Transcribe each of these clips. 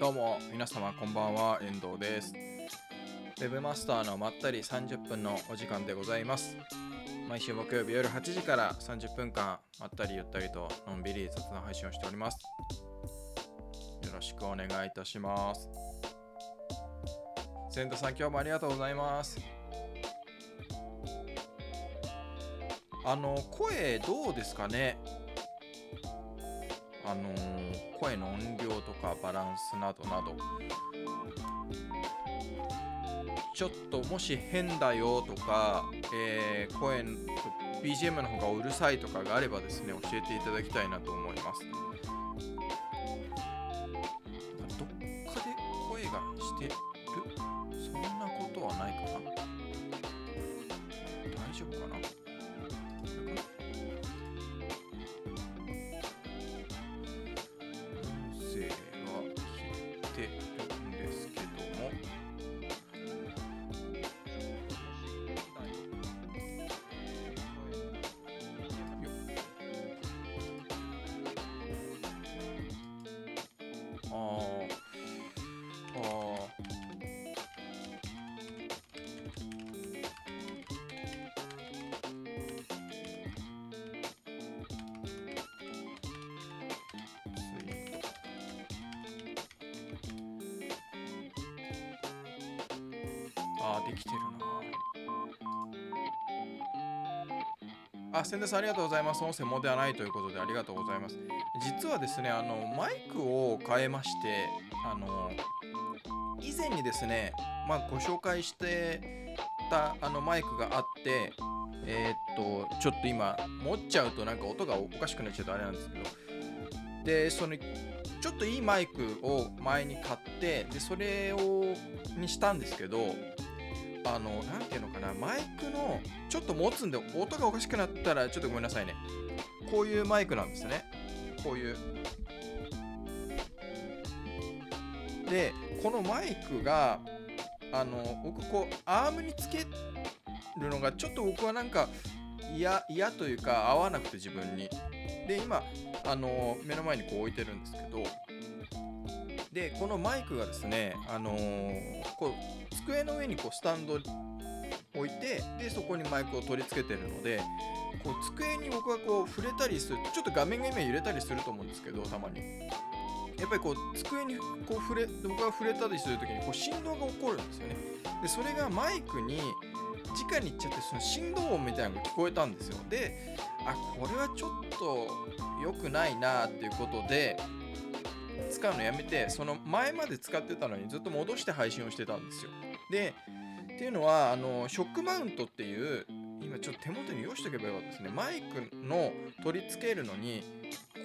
どうも皆様こんばんは遠藤です。ウェブマスターのまったり30分のお時間でございます。毎週木曜日夜8時から30分間まったりゆったりとのんびり雑談配信をしております。よろしくお願いいたします。千田さん今日もありがとうございます。あの声どうですかね？あのー、声の音量とかバランスなどなどちょっともし変だよとか、えー、声 BGM の方がうるさいとかがあればですね教えていただきたいなと思います。あああできてる。あ、千田さんありがとうございます。音声もではないということでありがとうございます。実はですね、あの、マイクを変えまして、あの、以前にですね、まあ、ご紹介してたあのマイクがあって、えーっと、ちょっと今、持っちゃうとなんか音がおかしくなっちゃうとあれなんですけど、で、その、ちょっといいマイクを前に買って、で、それを、にしたんですけど、あの、なんていうのかな、マイクの、ちょっと持つんで、音がおかしくなったら、ちょっとごめんなさいね。こういうマイクなんですね。こういう。で、このマイクが、あの、僕、こう、アームにつけるのが、ちょっと僕はなんか、嫌、嫌というか、合わなくて自分に。で、今、あの、目の前にこう置いてるんですけど、で、このマイクがですね、あのーこう、机の上にこう、スタンド置いてでそこにマイクを取り付けてるのでこう机に僕はこう触れたりするちょっと画面が今揺れたりすると思うんですけどたまに。やっぱりこう机にこう触れ僕が触れたりするときにこう振動が起こるんですよね。でそれがマイクに直に行っちゃってその振動音みたいなのが聞こえたんですよ。であこれはちょっと良くないなっていうことで使うのやめてその前まで使ってたのにずっと戻して配信をしてたんですよ。でっていうのはあのショックマウントっていう今ちょっと手元に用意しておけばよかったですね。マイクの取り付けるのに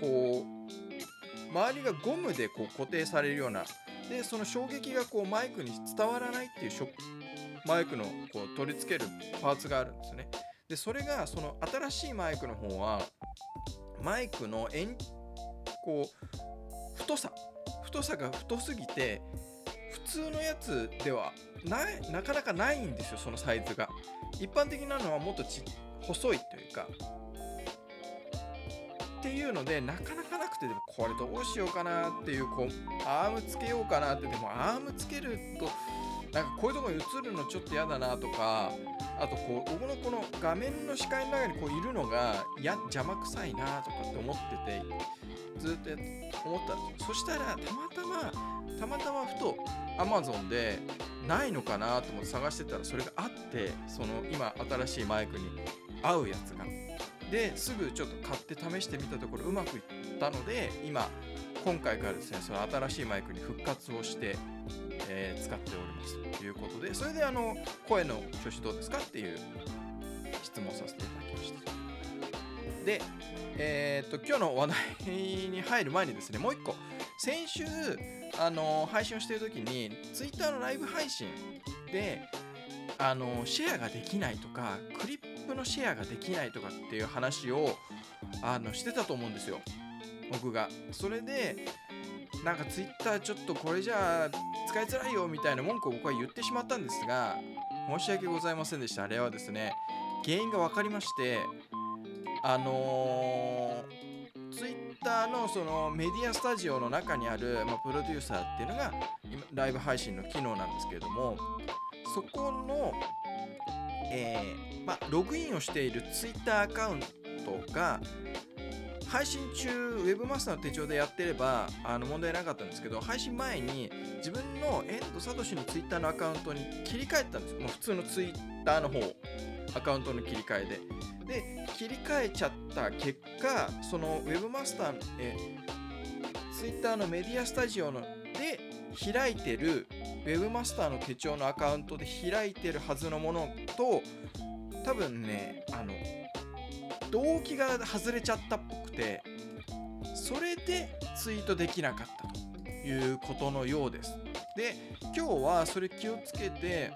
こう周りがゴムでこう固定されるようなでその衝撃がこうマイクに伝わらないっていうショックマイクのこう取り付けるパーツがあるんですね。でそれがその新しいマイクの方はマイクの円こう太さ太さが太すぎて普通のやつではないなかなかないんですよそのサイズが。一般的なのはもっとち細いというか。っていうのでなかなかなくてでもこれどうしようかなっていうこうアームつけようかなってでもアームつけるとなんかこういうとこに映るのちょっと嫌だなとかあとこう僕のこの画面の視界の中にこういるのがや邪魔くさいなとかって思っててずっと思ったんですよ。そしたらたまたまたまたまふと Amazon でないのかなと思って探してたらそれがあってその今新しいマイクに合うやつが。ですぐちょっと買って試してみたところうまくいったので今今回からですねその新しいマイクに復活をして、えー使っておりますということでそれであの声の調子どうですかっていう質問させていただきました。でえーっと今日の話題に入る前にですねもう一個先週あの配信をしている時に Twitter のライブ配信であのシェアができないとかクリップのシェアができないとかっていう話をあのしてたと思うんですよ。僕が。それでなんか Twitter ちょっとこれじゃあ使いづらいよみたいな文句を僕は言ってしまったんですが申し訳ございませんでした。あれはですね原因が分かりましてあの、ターのそのメディアスタジオの中にある、まあ、プロデューサーっていうのが今ライブ配信の機能なんですけれどもそこの、えーまあ、ログインをしているツイッターアカウントが配信中ウェブマスターの手帳でやってればあの問題なかったんですけど配信前に自分の遠藤聡のツイッターのアカウントに切り替えたんです。もう普通のツイッターの方アカウントの切り替えで。で切り替えちゃった結果そのウェブマスターえツイッターのメディアスタジオので開いてるウェブマスターの手帳のアカウントで開いてるはずのものと多分ねあの動機が外れちゃったっぽくてそれでツイートできなかったということのようです。で今日はそれ気をつけて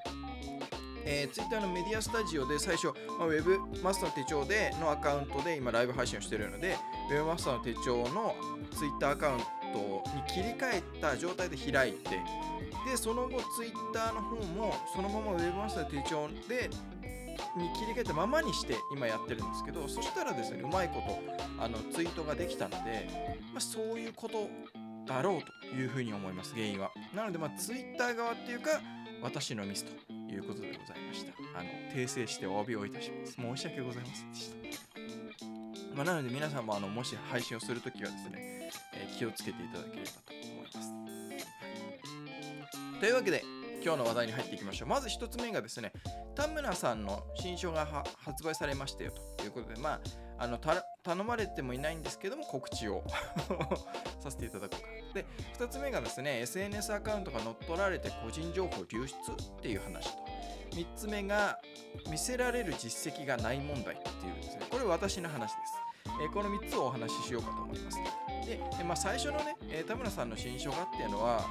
えー、Twitter のメディアスタジオで最初、まあ、ウェブマスターの手帳でのアカウントで今ライブ配信をしているので、ウェブマスターの手帳の Twitter アカウントに切り替えた状態で開いて、で、その後 Twitter の方もそのままウェブマスターの手帳でに切り替えたままにして今やってるんですけどそしたらですねうまいことあのツイートができたので、まあ、そういうことだろうというふうに思います原因は。なのでまあツイッター側っていうか私のミスと。いうことでございました。あの訂正してお詫びをいたします。申し訳ございませんでした。まあ、なので皆さんもあのもし配信をするときはですね、えー、気をつけていただければと思います。というわけで今日の話題に入っていきましょう。まず1つ目がですね田村さんの新書が発売されましたよということでまああの頼まれてもいないんですけども告知を。させていただこうか。で2つ目がですね SNS アカウントが乗っ取られて個人情報流出っていう話と。3つ目が見せられる実績がない問題っていうですね。これ私の話です、え、この3つをお話ししようかと思います。で、まあ、最初のね、え、田村さんの新書がっていうのは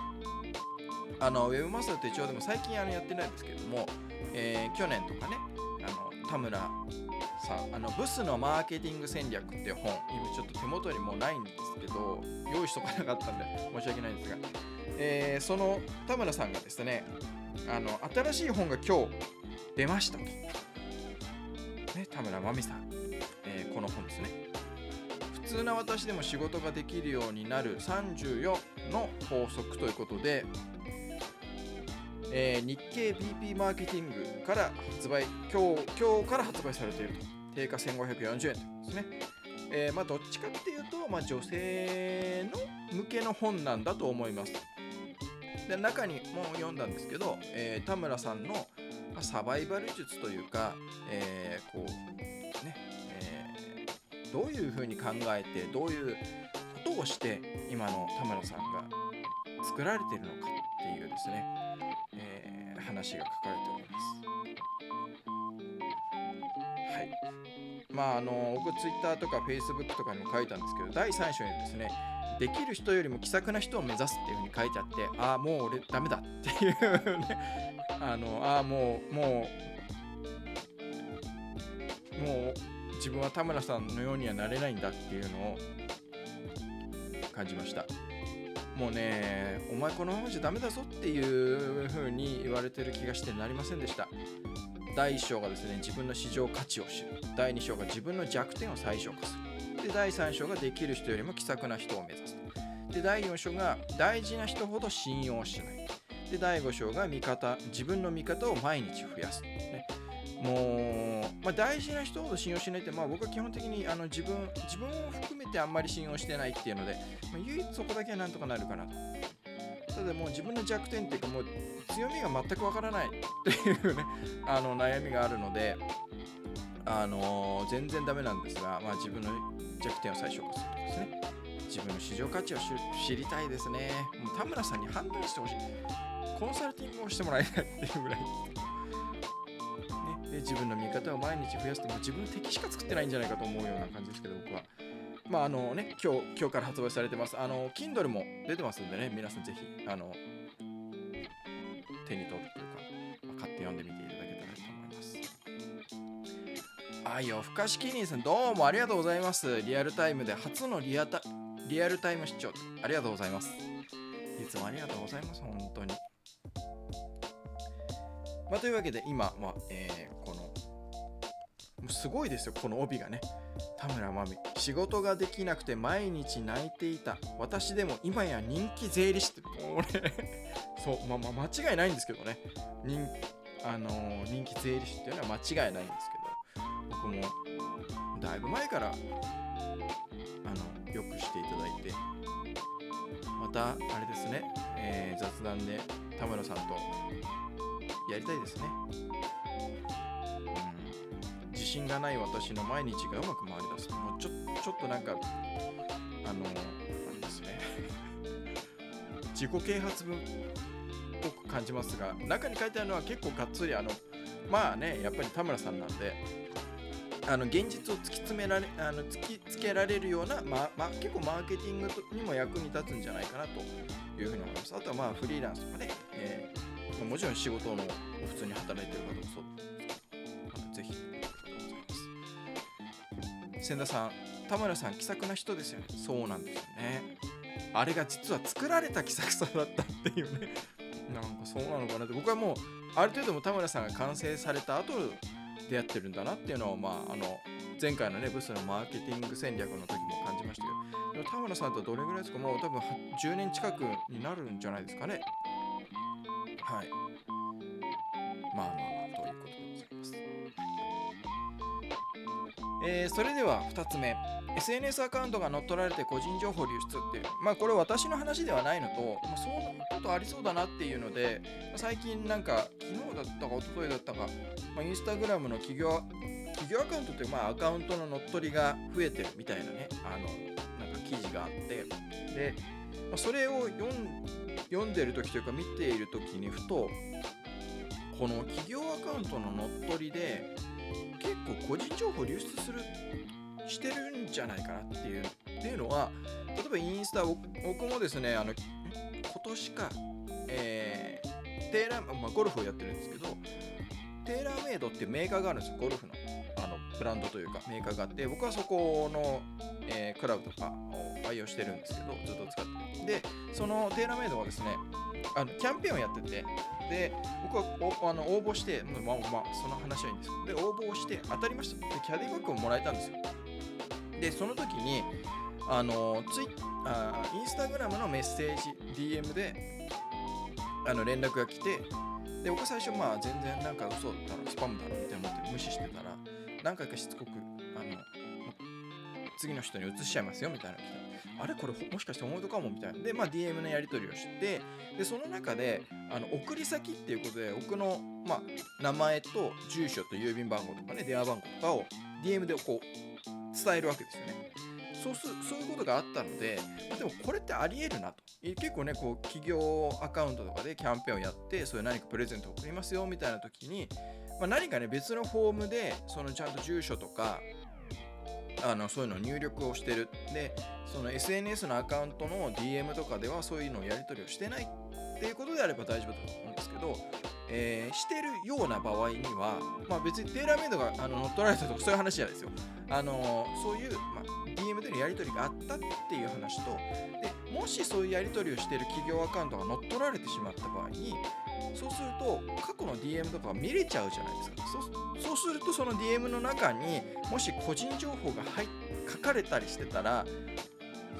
あのウェブマスター手帳でも最近あのやってないんですけども、えー、去年とかねあの田村さあのブスのマーケティング戦略っていう本今ちょっと手元にもうないんですけど用意しとかなかったんで申し訳ないんですが、えー、その田村さんがですねあの新しい本が今日出ましたと、ね、田村真美さん、えー、この本ですね。普通な私でも仕事ができるようになる34の法則ということでえー、日経 BP マーケティングから発売今日今日から発売されていると。定価1540円ですね、えー、まあ、どっちかっていうと、まあ、女性の向けの本なんだと思いますで中にも読んだんですけど、えー、田村さんの、まあ、サバイバル術というか、えこうね、えどういうふうに考えてどういうことをして今の田村さんが作られているのかっていうですねえ話が書かれております。はい。まああの僕 Twitter とか Facebook とかにも書いたんですけど第3章にですねできる人よりも気さくな人を目指すっていうふうに書いてあってああもう俺ダメだっていうねあのああもうもうもう自分は田村さんのようにはなれないんだっていうのを感じました。もうねお前このままじゃダメだぞっていう風に言われてる気がしてなりませんでした第1章がですね自分の市場価値を知る。第2章が自分の弱点を最小化する。で第3章ができる人よりも気さくな人を目指す。で第4章が大事な人ほど信用しない。で第5章が味方自分の味方を毎日増やす、ね、もう、まあ、大事な人ほど信用しないって、まあ、僕は基本的にあの自分自分を含めてあんまり信用してないっていうので、まあ、唯一そこだけはなんとかなるかなと。ただも自分の弱点っていうかもう強みが全くわからないっていうね あの悩みがあるので、あのー、全然ダメなんですが、まあ、自分の弱点を最小化するとですね。自分の市場価値を知りたいですね。もう田村さんに判断してほしい。コンサルティングをしてもらいたいっていうぐらい。ね。で自分の見方を毎日増やすとも自分の敵しか作ってないんじゃないかと思うような感じですけど僕は。まああのね今日今日から発売されてます。あの Kindle も出てますんでね皆さんぜひあの手に取るというか、まあ、買って読んでみていただけたらと思います。あ夜更かしキニーさんどうもありがとうございます。リアルタイムで初のリアタリアルタイム視聴。ありがとうございます。いつもありがとうございます本当に。まあ、というわけで今は、えー、このすごいですよこの帯がね。田村真美。仕事ができなくて毎日泣いていた。私でも今や人気税理士って。これ。そうまあまあ間違いないんですけどね。人,、あのー人気税理士っていうのは間違いないんですけど。僕もだいぶ前からあのよくしていただいて。またあれですね、えー雑談で田村さんとやりたいですね、自信がない私の毎日がうまく回りだす。もうちょちょっとなんかあのなんですね。自己啓発文っぽく感じますが中に書いてあるのは結構がっつりあのまあねやっぱり田村さんなんであの現実を突き詰められあの突きつけられるような、まま結構マーケティングにも役に立つんじゃないかなというふうに思います。あとはまあフリーランスとかね、えーもちろん仕事の普通に働いてる方もそう。ですけど、あのぜひ。千田さん、田村さん気さくな人ですよね。そうなんですよね。あれが実は作られた気さくさだったっていうね。なんかそうなのかなって僕はもうある程度も田村さんが完成された後出会ってるんだなっていうのをまああの前回のねブスのマーケティング戦略の時も感じましたけどでも田村さんとどれぐらいですか？もう多分は10年近くになるんじゃないですかねはいえーそれでは2つ目。SNS アカウントが乗っ取られて個人情報流出っていう。まあこれ私の話ではないのと、まあ、そういうことありそうだなっていうのでま最近なんか昨日だったか一昨日だったか、まあ、インスタグラムの企業企業アカウントっていうまあアカウントの乗っ取りが増えてるみたいなねあのなんか記事があって。で、まあ、それを読ん読んでる時というか見ている時にふとこの企業アカウントの乗っ取りで結構個人情報流出するしてるんじゃないかなっていうっていうのは例えばインスタ僕もですねあの今年か、えーテーラー、まあ、ゴルフをやってるんですけどテーラーメイドっていうメーカーがあるんですよゴルフの。ブランドというかメーカーがあって僕はそこの、えークラブとかを愛用してるんですけどずっと使ってでそのテーラーメイドはですねあのキャンペーンをやってて。で僕はあの応募してまあまあその話はいいんですけど。で応募をして当たりました。でキャディバッグをもらえたんですよ。でその時にあのツイあインスタグラムのメッセージ DM であの連絡が来て。で僕は最初まあ全然なんか嘘だろスパムだろみたいな思って無視してたら何回かしつこくあの次の人に移しちゃいますよみたいなた。あれ？これもしかして本当かもみたいな。でまあ DM のやり取りをしてでその中であの送り先っていうことで僕の、まあ、名前と住所と郵便番号とかね電話番号とかを DM でこう伝えるわけですよね。そうすそういうことがあったので、まあでもこれってありえるなと。結構ねこう企業アカウントとかでキャンペーンをやってそういう何かプレゼントを送りますよみたいな時に、まあ、何かね別のフォームでそのちゃんと住所とかあのそういうのを入力をしてるでその SNS のアカウントの DM とかではそういうのをやり取りをしてないっていうことであれば大丈夫だと思うんですけど、えーしてるような場合には、まあ、別にテーラーメイドがあの乗っ取られたとかそういう話じゃないですよ。あのそういう、まあ、DM でのやり取りがあったっていう話とでもしそういうやり取りをしてる企業アカウントが乗っ取られてしまった場合にそうすると過去の DM とか見れちゃうじゃないですかそうするとその DM の中にもし個人情報が入書かれたりしてたら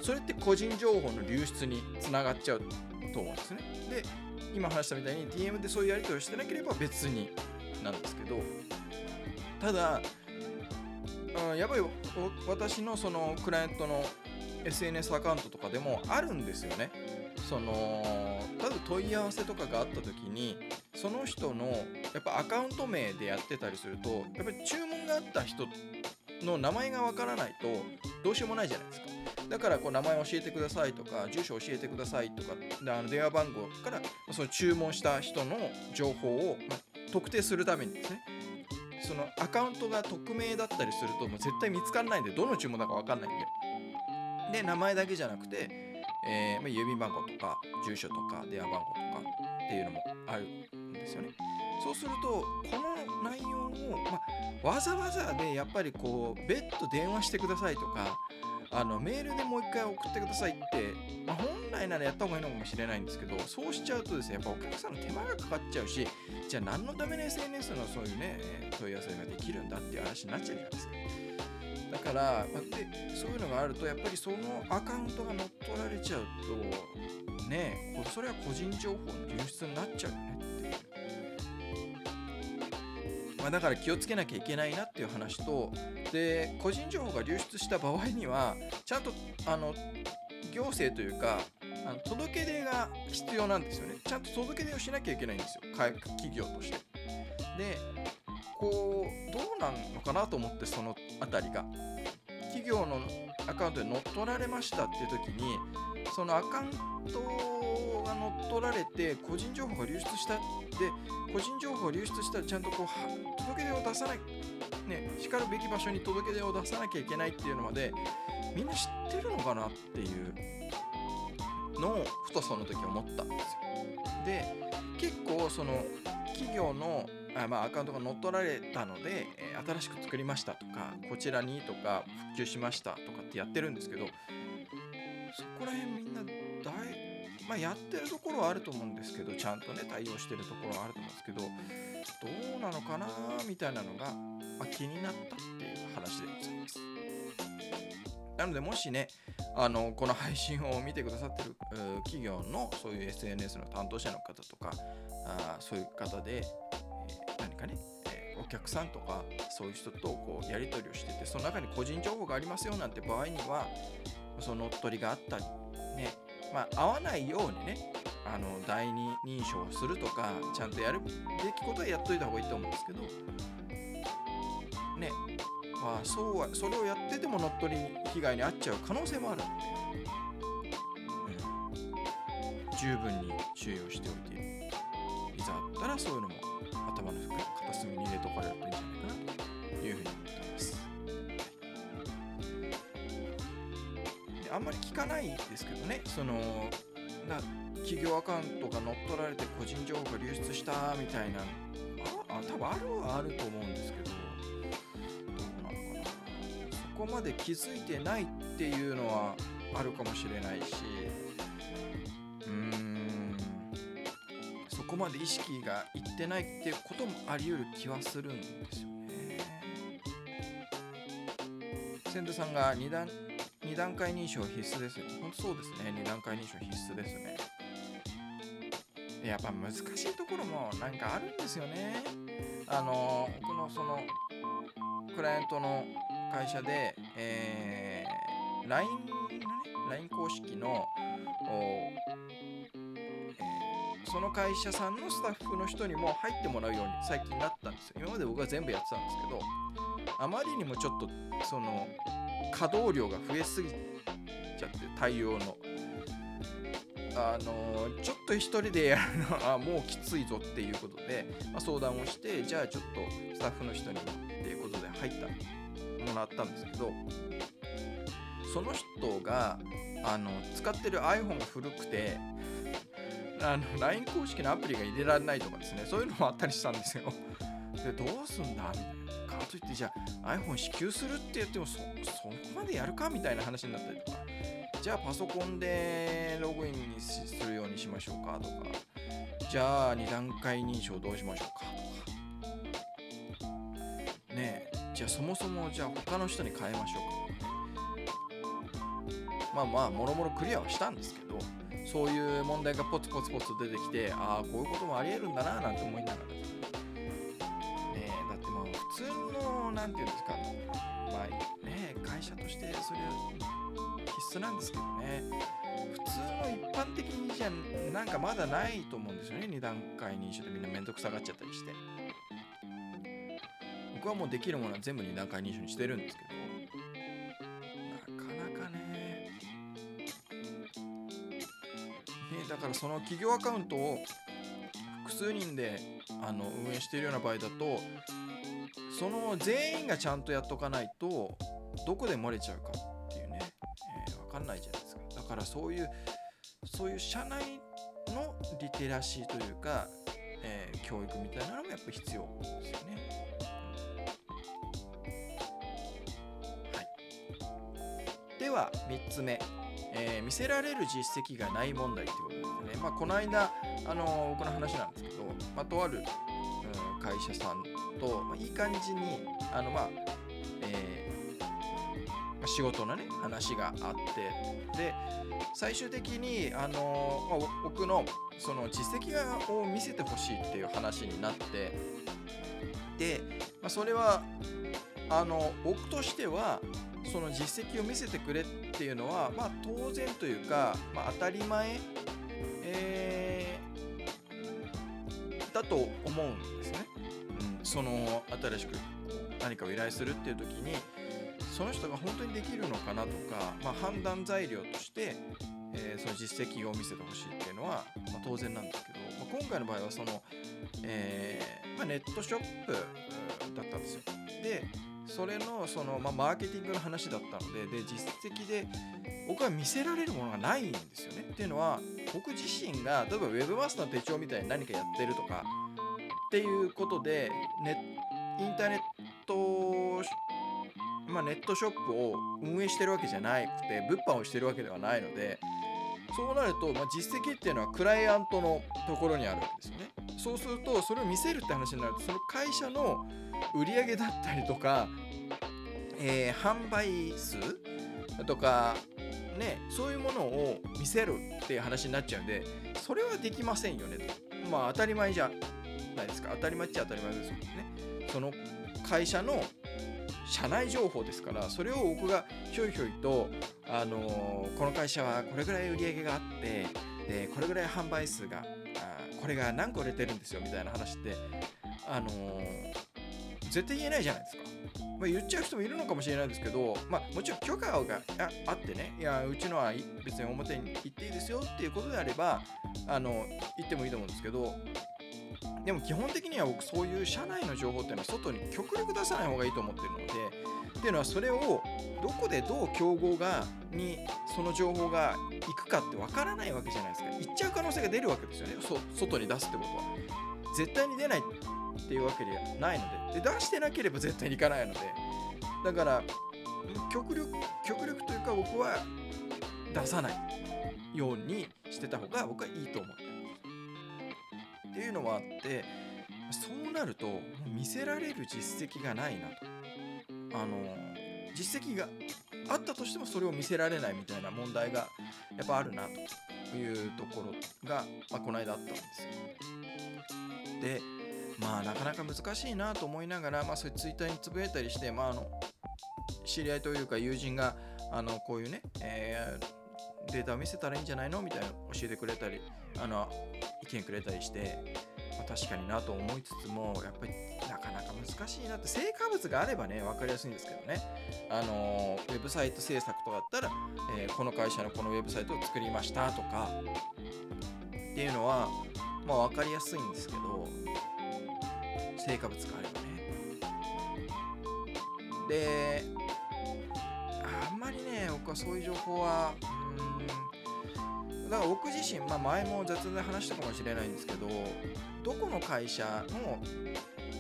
それって個人情報の流出につながっちゃうと思うんですねで今話したみたいに DM でそういうやり取りをしてなければ別になんですけどただうんやっぱりお私のそのクライアントの SNS アカウントとかでもあるんですよね。その多分問い合わせとかがあった時にその人のやっぱアカウント名でやってたりするとやっぱり注文があった人の名前がわからないとどうしようもないじゃないですか。だからこう名前教えてくださいとか住所教えてくださいとかであの電話番号からその注文した人の情報を、ま特定するためにですねそのアカウントが匿名だったりするともう絶対見つからないんでどの注文だか分かんないんでで名前だけじゃなくて、えーまあ、郵便番号とか住所とか電話番号とかっていうのもあるんですよね。そうするとこの内容を、まあ、わざわざでやっぱりこう別途電話してくださいとかあのメールでもう一回送ってくださいって、まあ、本来ならやった方がいいのかもしれないんですけどそうしちゃうとですねやっぱお客さんの手間がかかっちゃうしじゃあ何のために SNS のそういうね問い合わせができるんだっていう話になっちゃうじゃないですか。だから、までそういうのがあるとやっぱりそのアカウントが乗っ取られちゃうとねそれは個人情報の流出になっちゃうよねっていう。まあ、だから気をつけなきゃいけないなっていう話とで個人情報が流出した場合にはちゃんとあの行政というかあの届け出が必要なんですよね。ちゃんと届け出をしなきゃいけないんですよ。企業として。でこうどうなんのかなと思ってそのあたりが。企業のアカウントで乗っ取られましたっていう時にそのアカウントが乗っ取られて個人情報が流出したで個人情報が流出したらちゃんとこう届け出を出さないねしかるべき場所に届け出を出さなきゃいけないっていうのまでみんな知ってるのかなっていうのをふとその時思ったんですよ。で結構その企業のあまあ、アカウントが乗っ取られたので、えー新しく作りましたとかこちらにとか復旧しましたとかってやってるんですけどそこら辺みんな大まあやってるところはあると思うんですけどちゃんとね対応してるところはあると思うんですけどどうなのかなみたいなのが、まあ、気になったっていう話でございます。なのでもしねあのこの配信を見てくださってる企業のそういう SNS の担当者の方とかあそういう方で、かね、えーお客さんとかそういう人とこうやり取りをしててその中に個人情報がありますよなんて場合にはその乗っ取りがあったりねまあ合わないようにねあの第二認証をするとかちゃんとやるべきことはやっといた方がいいと思うんですけどねまあそうはそれをやってても乗っ取り被害に遭っちゃう可能性もあるので、うん、十分に注意をしておいていざあったらそういうのも頭の片隅に入れとかれるといいんじゃないかなというふうに思っております。であんまり聞かないですけどね、そのな企業アカウントが乗っ取られて個人情報が流出したみたいな、ああ多分あるはあると思うんですけど、どうなのかな。そこまで気づいてないっていうのはあるかもしれないし、こまで意識がいってないっていうこともあり得る気はするんですよね。千田さんが2段二段階認証必須ですよ。本当そうですね。2段階認証必須ですね。でやっぱ難しいところもなんかあるんですよね。あの僕のそのクライアントの会社で、えー、LINE のね LINE 公式のおーその会社さんのスタッフの人にも入ってもらうように最近なったんですよ。今まで僕は全部やってたんですけど、あまりにもちょっとその稼働量が増えすぎちゃって対応の。あのちょっと一人でやるのはもうきついぞっていうことで、まあ、相談をしてじゃあちょっとスタッフの人にっていうことで入ったもらったんですけどその人があの使ってる iPhone が古くてあの LINE 公式のアプリが入れられないとかですねそういうのもあったりしたんですよ。でどうすんだ？みたいな。かといってじゃあ iPhone 支給するって言ってもそそこまでやるか？みたいな話になったりとか。じゃあパソコンでログインにするようにしましょうか？とか。じゃあ2段階認証どうしましょうか？とか。ねえ。じゃあそもそもじゃあ他の人に変えましょうかとか？まあまあもろもろクリアはしたんですけど。そういう問題がポツポツポツ出てきてああこういうこともありえるんだななんて思いながら。ねえだってまあ普通のなんていうんですか。まあね会社としてそれは必須なんですけどね。普通の一般的にじゃなんかまだないと思うんですよね2段階認証でみんなめんどくさがっちゃったりして。僕はもうできるものは全部2段階認証にしてるんですけど。だからその企業アカウントを複数人であの運営しているような場合だとその全員がちゃんとやっとかないとどこで漏れちゃうかっていうね、えー、分かんないじゃないですか。だからそういうそういう社内のリテラシーというか、えー教育みたいなのもやっぱ必要ですよね、では3つ目、えー、見せられる実績がない問題ってことですね。まあ、この間、あの僕の話なんですけど、まあ、とある、うん、会社さんと、まあ、いい感じに、あのまあ、えー、仕事のね、話があって、で、最終的に、あのまあ、僕のその実績がを見せてほしいっていう話になってで、まあ、それはあの僕としてはその実績を見せてくれっていうのは、まあ、当然というか、まあ、当たり前、えー、だと思うんですね。うん、その新しく何かを依頼するっていう時にその人が本当にできるのかなとか、まあ、判断材料として、えー、その実績を見せてほしいっていうのは、まあ、当然なんですけど、まあ、今回の場合はその、えー、まあ、ネットショップだったんですよ。でそれのその、まあ、マーケティングの話だったのでで実績で僕は見せられるものがないんですよね。っていうのは僕自身が例えば Web マスターの手帳みたいに何かやってるとかっていうことでネインターネットまあ、ネットショップを運営してるわけじゃなくて物販をしてるわけではないのでそうなると、まあ、実績っていうのはクライアントのところにあるわけですよねそうするとそれを見せるって話になるとその会社の売り上げだったりとか、えー、販売数とかねそういうものを見せるっていう話になっちゃうんでそれはできませんよねと。まあ当たり前じゃないですか。当たり前っちゃ当たり前ですもんね。その会社の社内情報ですからそれを僕がひょいひょいと、あのー、この会社はこれぐらい売り上げがあってでこれぐらい販売数がこれが何個売れてるんですよみたいな話って、あのー、絶対言えないじゃないですか。まあ、言っちゃう人もいるのかもしれないんですけど、まあ、もちろん許可があってねいやうちのは別に表に行っていいですよっていうことであればあの言ってもいいと思うんですけどでも基本的には僕そういう社内の情報っていうのは外に極力出さない方がいいと思ってるのでっていうのはそれをどこでどう競合がにその情報が行くかってわからないわけじゃないですか。行っちゃう可能性が出るわけですよね。外に出すってことは。絶対に出ないっていうわけではないので。で出してなければ絶対に行かないので。だから極力極力というか僕は出さないようにしてた方が僕はいいと思ってっていうのはあってそうなると見せられる実績がないなと。あの実績があったとしてもそれを見せられないみたいな問題がやっぱあるなというところが、まあ、この間あったんですよ。でまあなかなか難しいなと思いながら、まあ、そういうツイッターにつぶやいたりして、まあ、あの知り合いというか友人があのこういうね、えー、データを見せたらいいんじゃないの？みたいな教えてくれたりあの意見くれたりして、まあ、確かになと思いつつもやっぱりなかなか難しいなって成果物があればね分かりやすいんですけどね。あのウェブサイト制作とかだったら、えー、この会社のこのウェブサイトを作りましたとかっていうのはまあ分かりやすいんですけど成果物があればね。であんまりね僕はそういう情報はだから僕自身、まあ、前も雑談で話したかもしれないんですけどどこの会社の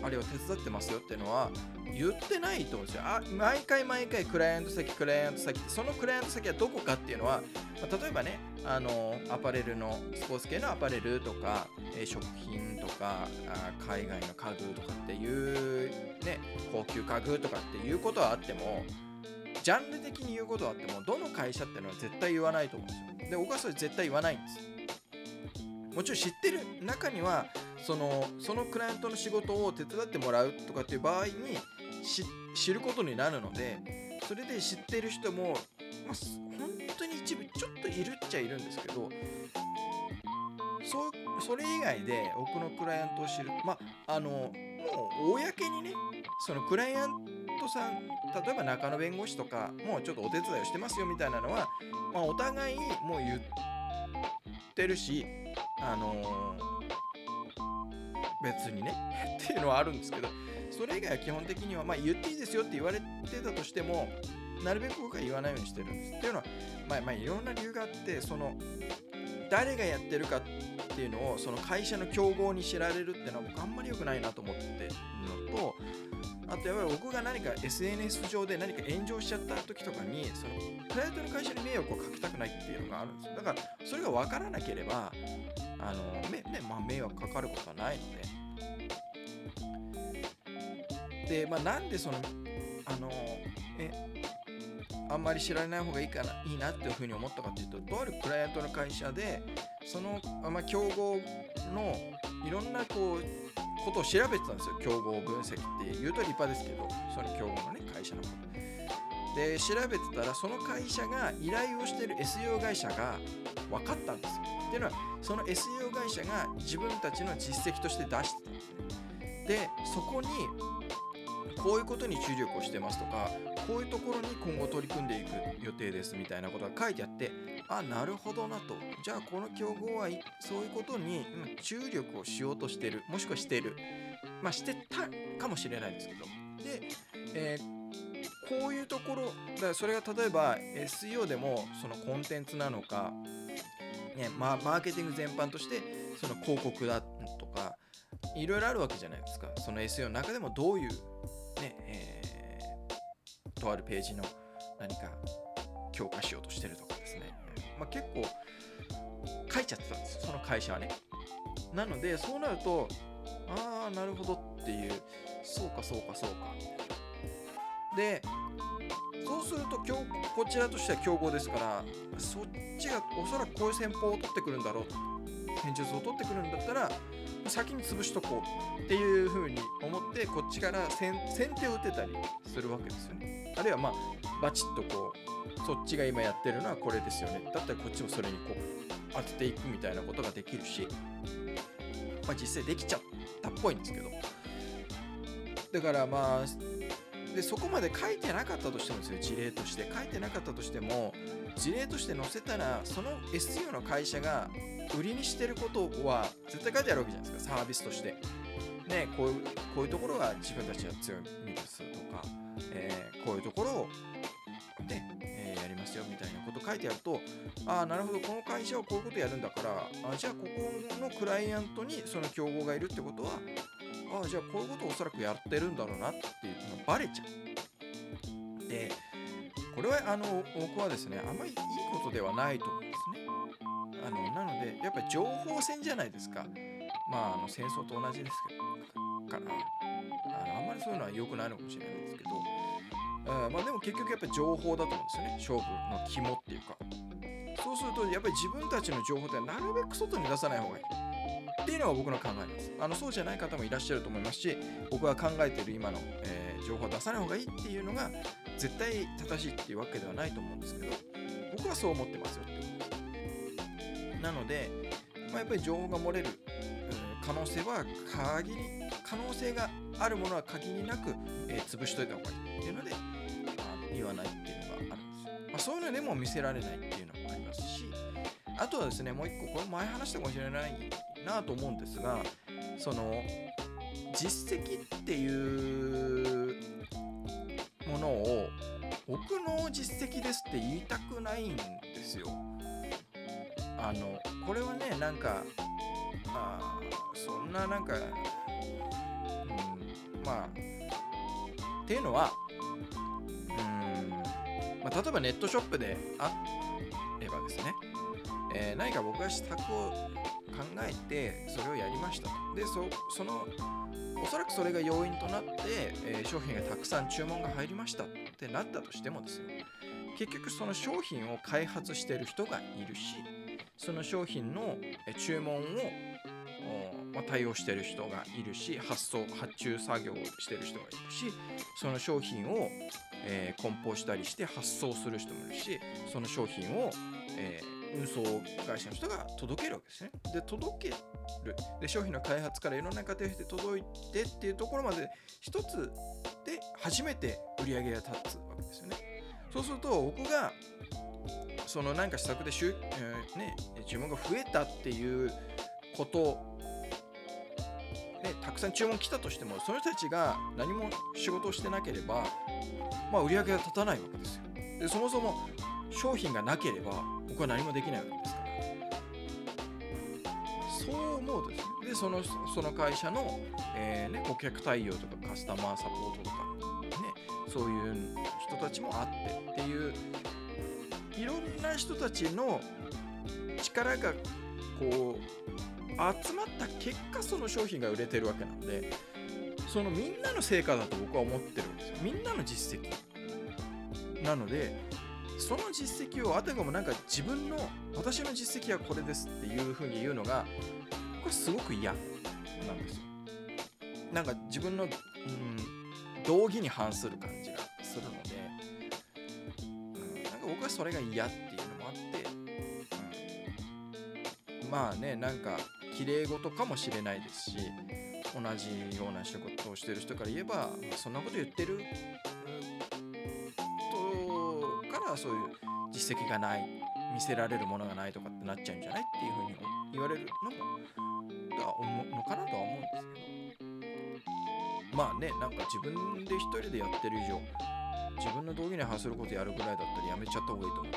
あれを手伝ってますよっていうのは言ってないと思うんですよ。あ毎回毎回クライアント先クライアント先そのクライアント先はどこかっていうのは、まあ、例えばねあのアパレルのスポーツ系のアパレルとか、え、食品とかあ海外の家具とかっていうね高級家具とかっていうことはあってもジャンル的に言うことはあってもどの会社っていうのは絶対言わないと思うんですよ。で僕はそれ絶対言わないんです。もちろん知ってる。中にはそのそのクライアントの仕事を手伝ってもらうとかっていう場合に知ることになるのでそれで知ってる人も、まあ、本当に一部ちょっといるっちゃいるんですけどそそれ以外で僕のクライアントを知るまああのもう公にねそのクライアントさん例えば中野弁護士とかもうちょっとお手伝いをしてますよみたいなのは、まあ、お互いもう言ってるしあのー、別にね っていうのはあるんですけどそれ以外は基本的には、まあ、言っていいですよって言われてたとしてもなるべく僕は言わないようにしてる。んですっていうのは、まあ、まあいろんな理由があってその誰がやってるかっていうのをその会社の競合に知られるっていうのは僕あんまり良くないなと思ってるのとあとやっぱり僕が何か SNS 上で何か炎上しちゃった時とかにそのクライアントの会社に迷惑をかけたくないっていうのがあるんですよ。だからそれが分からなければあの、ねまあ、迷惑かかることはないので。で、まあ、なんでそのあのえあんまり知られない方がいいかないいなっていうふうに思ったかっていうととあるクライアントの会社でその、まあ、競合のいろんなこうことを調べてたんですよ競合分析って言うと立派ですけどその競合のね会社のこと。で調べてたらその会社が依頼をしている SEO 会社が分かったんですよ。っていうのはその SEO 会社が自分たちの実績として出してたんですね。でそこにこういうことに注力をしてますとかこういうところに今後取り組んでいく予定ですみたいなことが書いてあってあなるほどなと。じゃあこの競合はそういうことに注力をしようとしてる。もしくはしてる。まあしてたかもしれないですけど。で、えー、こういうところだからそれが例えば SEO でもそのコンテンツなのか、ねまあ、マーケティング全般としてその広告だとかいろいろあるわけじゃないですか。その SEO の中でもどういう、とあるページの何か強化しようとしてるとかですね、まあ、結構書いちゃってたんですその会社はね。なのでそうなるとああなるほどっていうそうかそうかそうかでそうすると今日こちらとしては競合ですからそっちがおそらくこういう戦法を取ってくるんだろうと。戦術を取ってくるんだったら先に潰しとこうっていう風に思ってこっちから先手を打てたりするわけですよね。あるいはまあバチッとこうそっちが今やってるのはこれですよね。だったらこっちもそれにこう当てていくみたいなことができるし、まあ、実際できちゃったっぽいんですけど。だからまあでそこまで書いてなかったとしてもですよ事例として。書いてなかったとしても事例として載せたらその SEO の会社が売りにしてることは絶対書いてあるわけじゃないですか。サービスとして。ねこういうこういうところが自分たちは強みです、えー、こういうところをね、えー、やりますよみたいなこと書いてあるとああなるほどこの会社はこういうことやるんだからあじゃあここのクライアントにその競合がいるってことはああじゃあこういうことをおそらくやってるんだろうなっていうのがバレちゃう。でこれはあの僕はですねあんまりいいことではないと思うんですね。あのなのでやっぱり情報戦じゃないですか。まああの戦争と同じですけどからあのあんまりそういうのは良くないのかもしれないですけど。あまあでも結局やっぱり情報だと思うんですよね。勝負の肝っていうか。そうするとやっぱり自分たちの情報ってなるべく外に出さない方がいい。っていうのが僕の考えです。あのそうじゃない方もいらっしゃると思いますし僕が考えてる今の、えー、情報を出さない方がいいっていうのが絶対正しいっていうわけではないと思うんですけど僕はそう思ってますよってことですなので、まあ、やっぱり情報が漏れる、うん、可能性は限り可能性があるものは限りなく、えー、潰しといた方がいいっていうので言わないっていうのがあるんですよ。まあ、そういうのでも見せられないっていうのもありますし、あとはですね、もう一個、これ前話したかもしれないなと思うんですが、その、実績っていうものを、僕の実績ですって言いたくないんですよ。あの、これはね、なんか、あそんななんか、うん、まあ、っていうのは、まあ、例えばネットショップであればですね、えー、何か僕が施策を考えてそれをやりましたでそそのおそらくそれが要因となって、えー、商品がたくさん注文が入りましたってなったとしてもですよ。結局その商品を開発してる人がいるしその商品の注文をまあ、対応してる人がいるし発送発注作業をしてる人がいるしその商品を、えー、梱包したりして発送する人もいるしその商品を、えー、運送会社の人が届けるわけですね。で届けるで商品の開発からいろんな過程で届いてっていうところまで一つで初めて売り上げが立つわけですよね。そうすると僕がその何か施策で、えーね、注文が増えたっていうことね、たくさん注文来たとしてもその人たちが何も仕事をしてなければ、まあ、売り上げが立たないわけですよ。でそもそも商品がなければ僕は何もできないわけですから。そう思うとですね。でそのその会社の、えーね、顧客対応とかカスタマーサポートとか、ね、そういう人たちもあってっていういろんな人たちの力がこう集まった結果その商品が売れてるわけなのでそのみんなの成果だと僕は思ってるんですよ。みんなの実績。なのでその実績をあたかもなんか自分の私の実績はこれですっていうふうに言うのがこれすごく嫌なんですよ。なんか自分の、うん、道義に反する感じがするので、うん、なんか僕はそれが嫌っていうのもあって、うん、まあねなんか綺麗事かもしれないですし同じような仕事をしてる人から言えば、そんなこと言ってるからそういう実績がない見せられるものがないとかってなっちゃうんじゃないっていうふうに言われるのもだ思うのかなとは思うんですけど。まあねなんか自分で一人でやってる以上自分の道義に反することやるぐらいだったらやめちゃった方がいいと思っ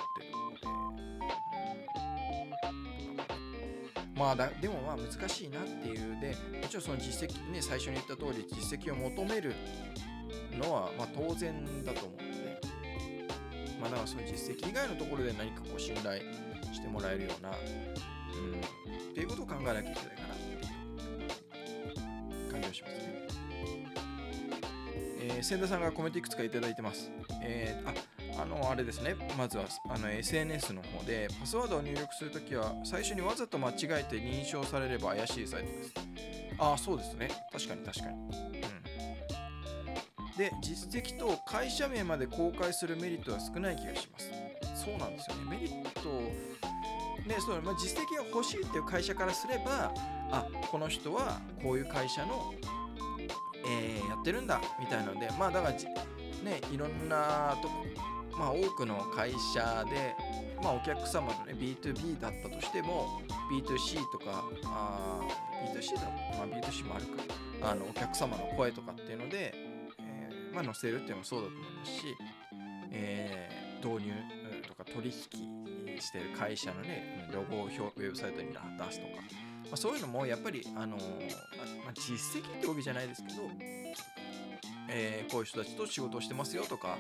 まあだでもまあ難しいなっていうでもちろんその実績ね最初に言った通り実績を求めるのはま当然だと思うのでまあだからその実績以外のところで何かこう信頼してもらえるようなうんっていうことを考えなきゃいけないかなっていう感じがしますね。えー、千田さんがコメントいくつか頂いてます。えー、あの、あれですね。まずは、あの、SNS の方で、パスワードを入力するときは、最初にわざと間違えて認証されれば怪しいサイトです。ああ、そうですね。確かに確かに。うん。で、実績と会社名まで公開するメリットは少ない気がします。そうなんですよね。メリット、ね、そう、まあ、実績が欲しいっていう会社からすれば、あ、この人はこういう会社の、えー、やってるんだ、みたいなので、まあ、だから、ね、いろんなとこまあ、多くの会社で、まあ、お客様の、ね、B2B だったとしても B2C とかあ B2C だ、まあ、B2C もあるかあのお客様の声とかっていうので、えーまあ、載せるっていうのもそうだと思いますし、えー、導入とか取引してる会社のねロゴをウェブサイトに出すとか、まあ、そういうのもやっぱり、あの、まあ、実績ってわけじゃないですけどえー、こういう人たちと仕事をしてますよとか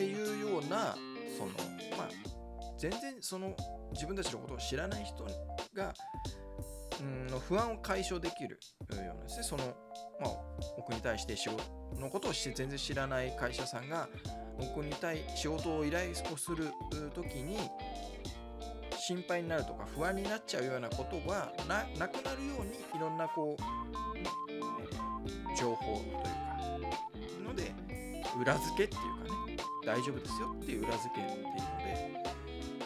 っていうようなそのまあ全然その自分たちのことを知らない人がの不安を解消できるようなですね。その、まあ、僕に対して仕事のことをして全然知らない会社さんが僕に対仕事を依頼をする時に心配になるとか不安になっちゃうようなことがなくなるようにいろんなこう、えー、情報というかので裏付けっていうかね。大丈夫ですよっていう裏付けっていうので、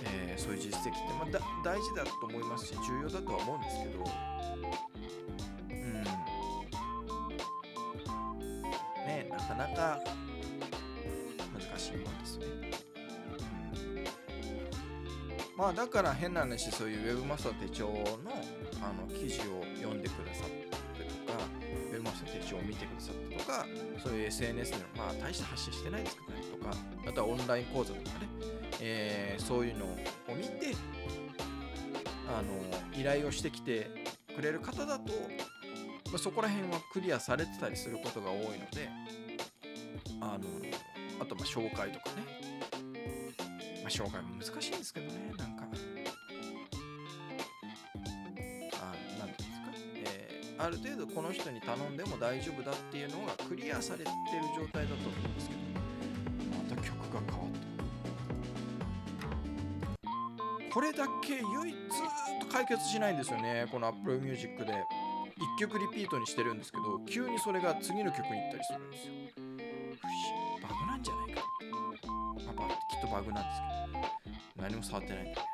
えー、そういう実績って、まあ、大事だと思いますし重要だとは思うんですけどうん。ねなかなか難しいもんですね、うん、まあだから変な話そういう Web マスター手帳のあの記事をを見てくださったとかそういう SNS でのまあ大して発信してないですけどねとかあとはオンライン講座とかね、えー、そういうのを見てあの依頼をしてきてくれる方だと、まあ、そこら辺はクリアされてたりすることが多いのであのあとま紹介とかね、まあ、紹介も難しいんですけどねなんある程度この人に頼んでも大丈夫だっていうのがクリアされてる状態だと思うんですけど。また曲が変わった。これだけ唯一と解決しないんですよね。この Apple Music で。1曲リピートにしてるんですけど急にそれが次の曲に行ったりするんですよ。バグなんじゃないか。ってきっとバグなんですけど。何も触ってない。んだ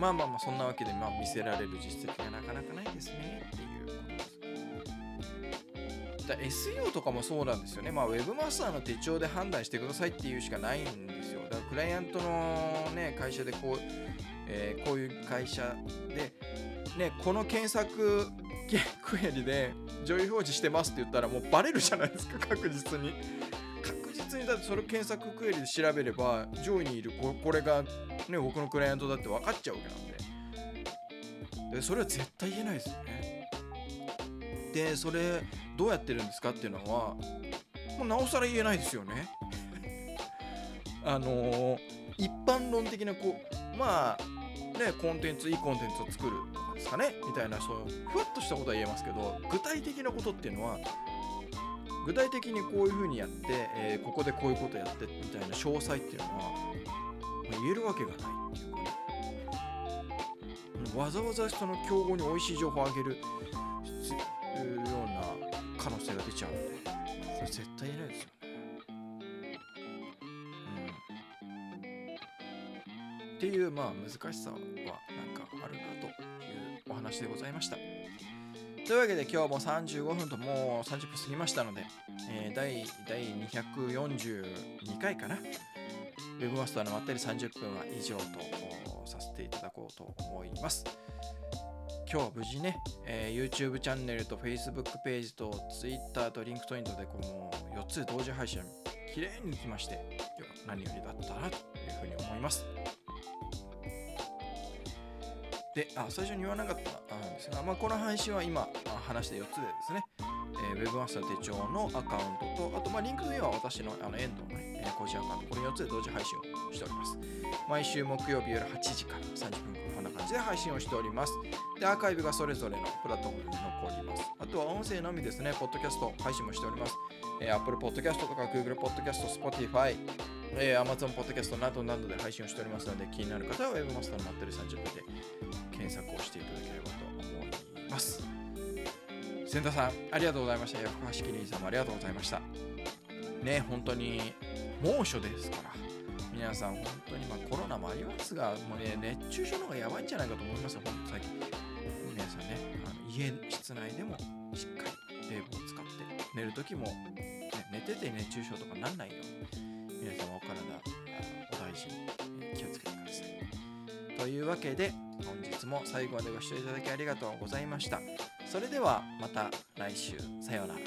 まあまあまあそんなわけで、まあ、見せられる実績がなかなかないですねっていうことです。だ SEO とかもそうなんですよね。まあ、ウェブマスターの手帳で判断してくださいっていうしかないんですよ。だからクライアントの、ね、会社でこう、えー、こういう会社で、ね、この検索クエリで上位表示してますって言ったらもうバレるじゃないですか 確実に確実にだってそれ検索クエリで調べれば上位にいるこれがね、僕のクライアントだって分かっちゃうわけなんで。でそれは絶対言えないですよねでそれどうやってるんですかっていうのはもうなおさら言えないですよね あのー、一般論的なこうまあねコンテンツいいコンテンツを作るとかですかねみたいなそうふわっとしたことは言えますけど具体的なことっていうのは具体的にこういうふうにやって、えー、ここでこういうことやってみたいな詳細っていうのは、言えるわけがないっていうわざわざその競合に美味しい情報をあげるような可能性が出ちゃうんでそれ絶対言えないですよね。うん、っていうまあ難しさはなんかあるなというお話でございました。というわけで今日も35分ともう30分過ぎましたので、えー、第第242回かな。ウェブマスターのまったり30分は以上とさせていただこうと思います。今日は無事ね、えー、YouTube チャンネルと Facebook ページと Twitter と LinkedIn とでこの4つ同時配信きれいにいきまして何よりだったなというふうに思います。で、あ、最初に言わなかったんですが、まあ、この配信は今話した4つでですね、えー、Webmaster 手帳のアカウントと、あと、まあ、 LinkedIn は私のあの遠藤のね、えー、個人アカウント、この4つで同時配信をしております。毎週木曜日夜8時から30分間、こんな感じで配信をしております。で、アーカイブがそれぞれのプラットフォームに残ります。あとは音声のみですね、ポッドキャスト配信もしております。えー、Apple Podcast とか Google Podcast、Spotify、えー、Amazon Podcast などなどで配信をしておりますので、気になる方は Webmaster の待ってる30分で検索をしていただければと思います。千田さん、ありがとうございました。横橋キリンさんもありがとうございました。ね、本当に猛暑ですから、皆さん本当にまあコロナもありますが、もうね、熱中症の方がやばいんじゃないかと思いますよ、本当最近。皆さんね、あの家、室内でもしっかり冷房を使って、寝るときも、ね、寝てて熱中症とかなんないように、皆様お体あ、お大事に気をつけてください。というわけで、本日も最後までご視聴いただきありがとうございました。それではまた来週。さようなら。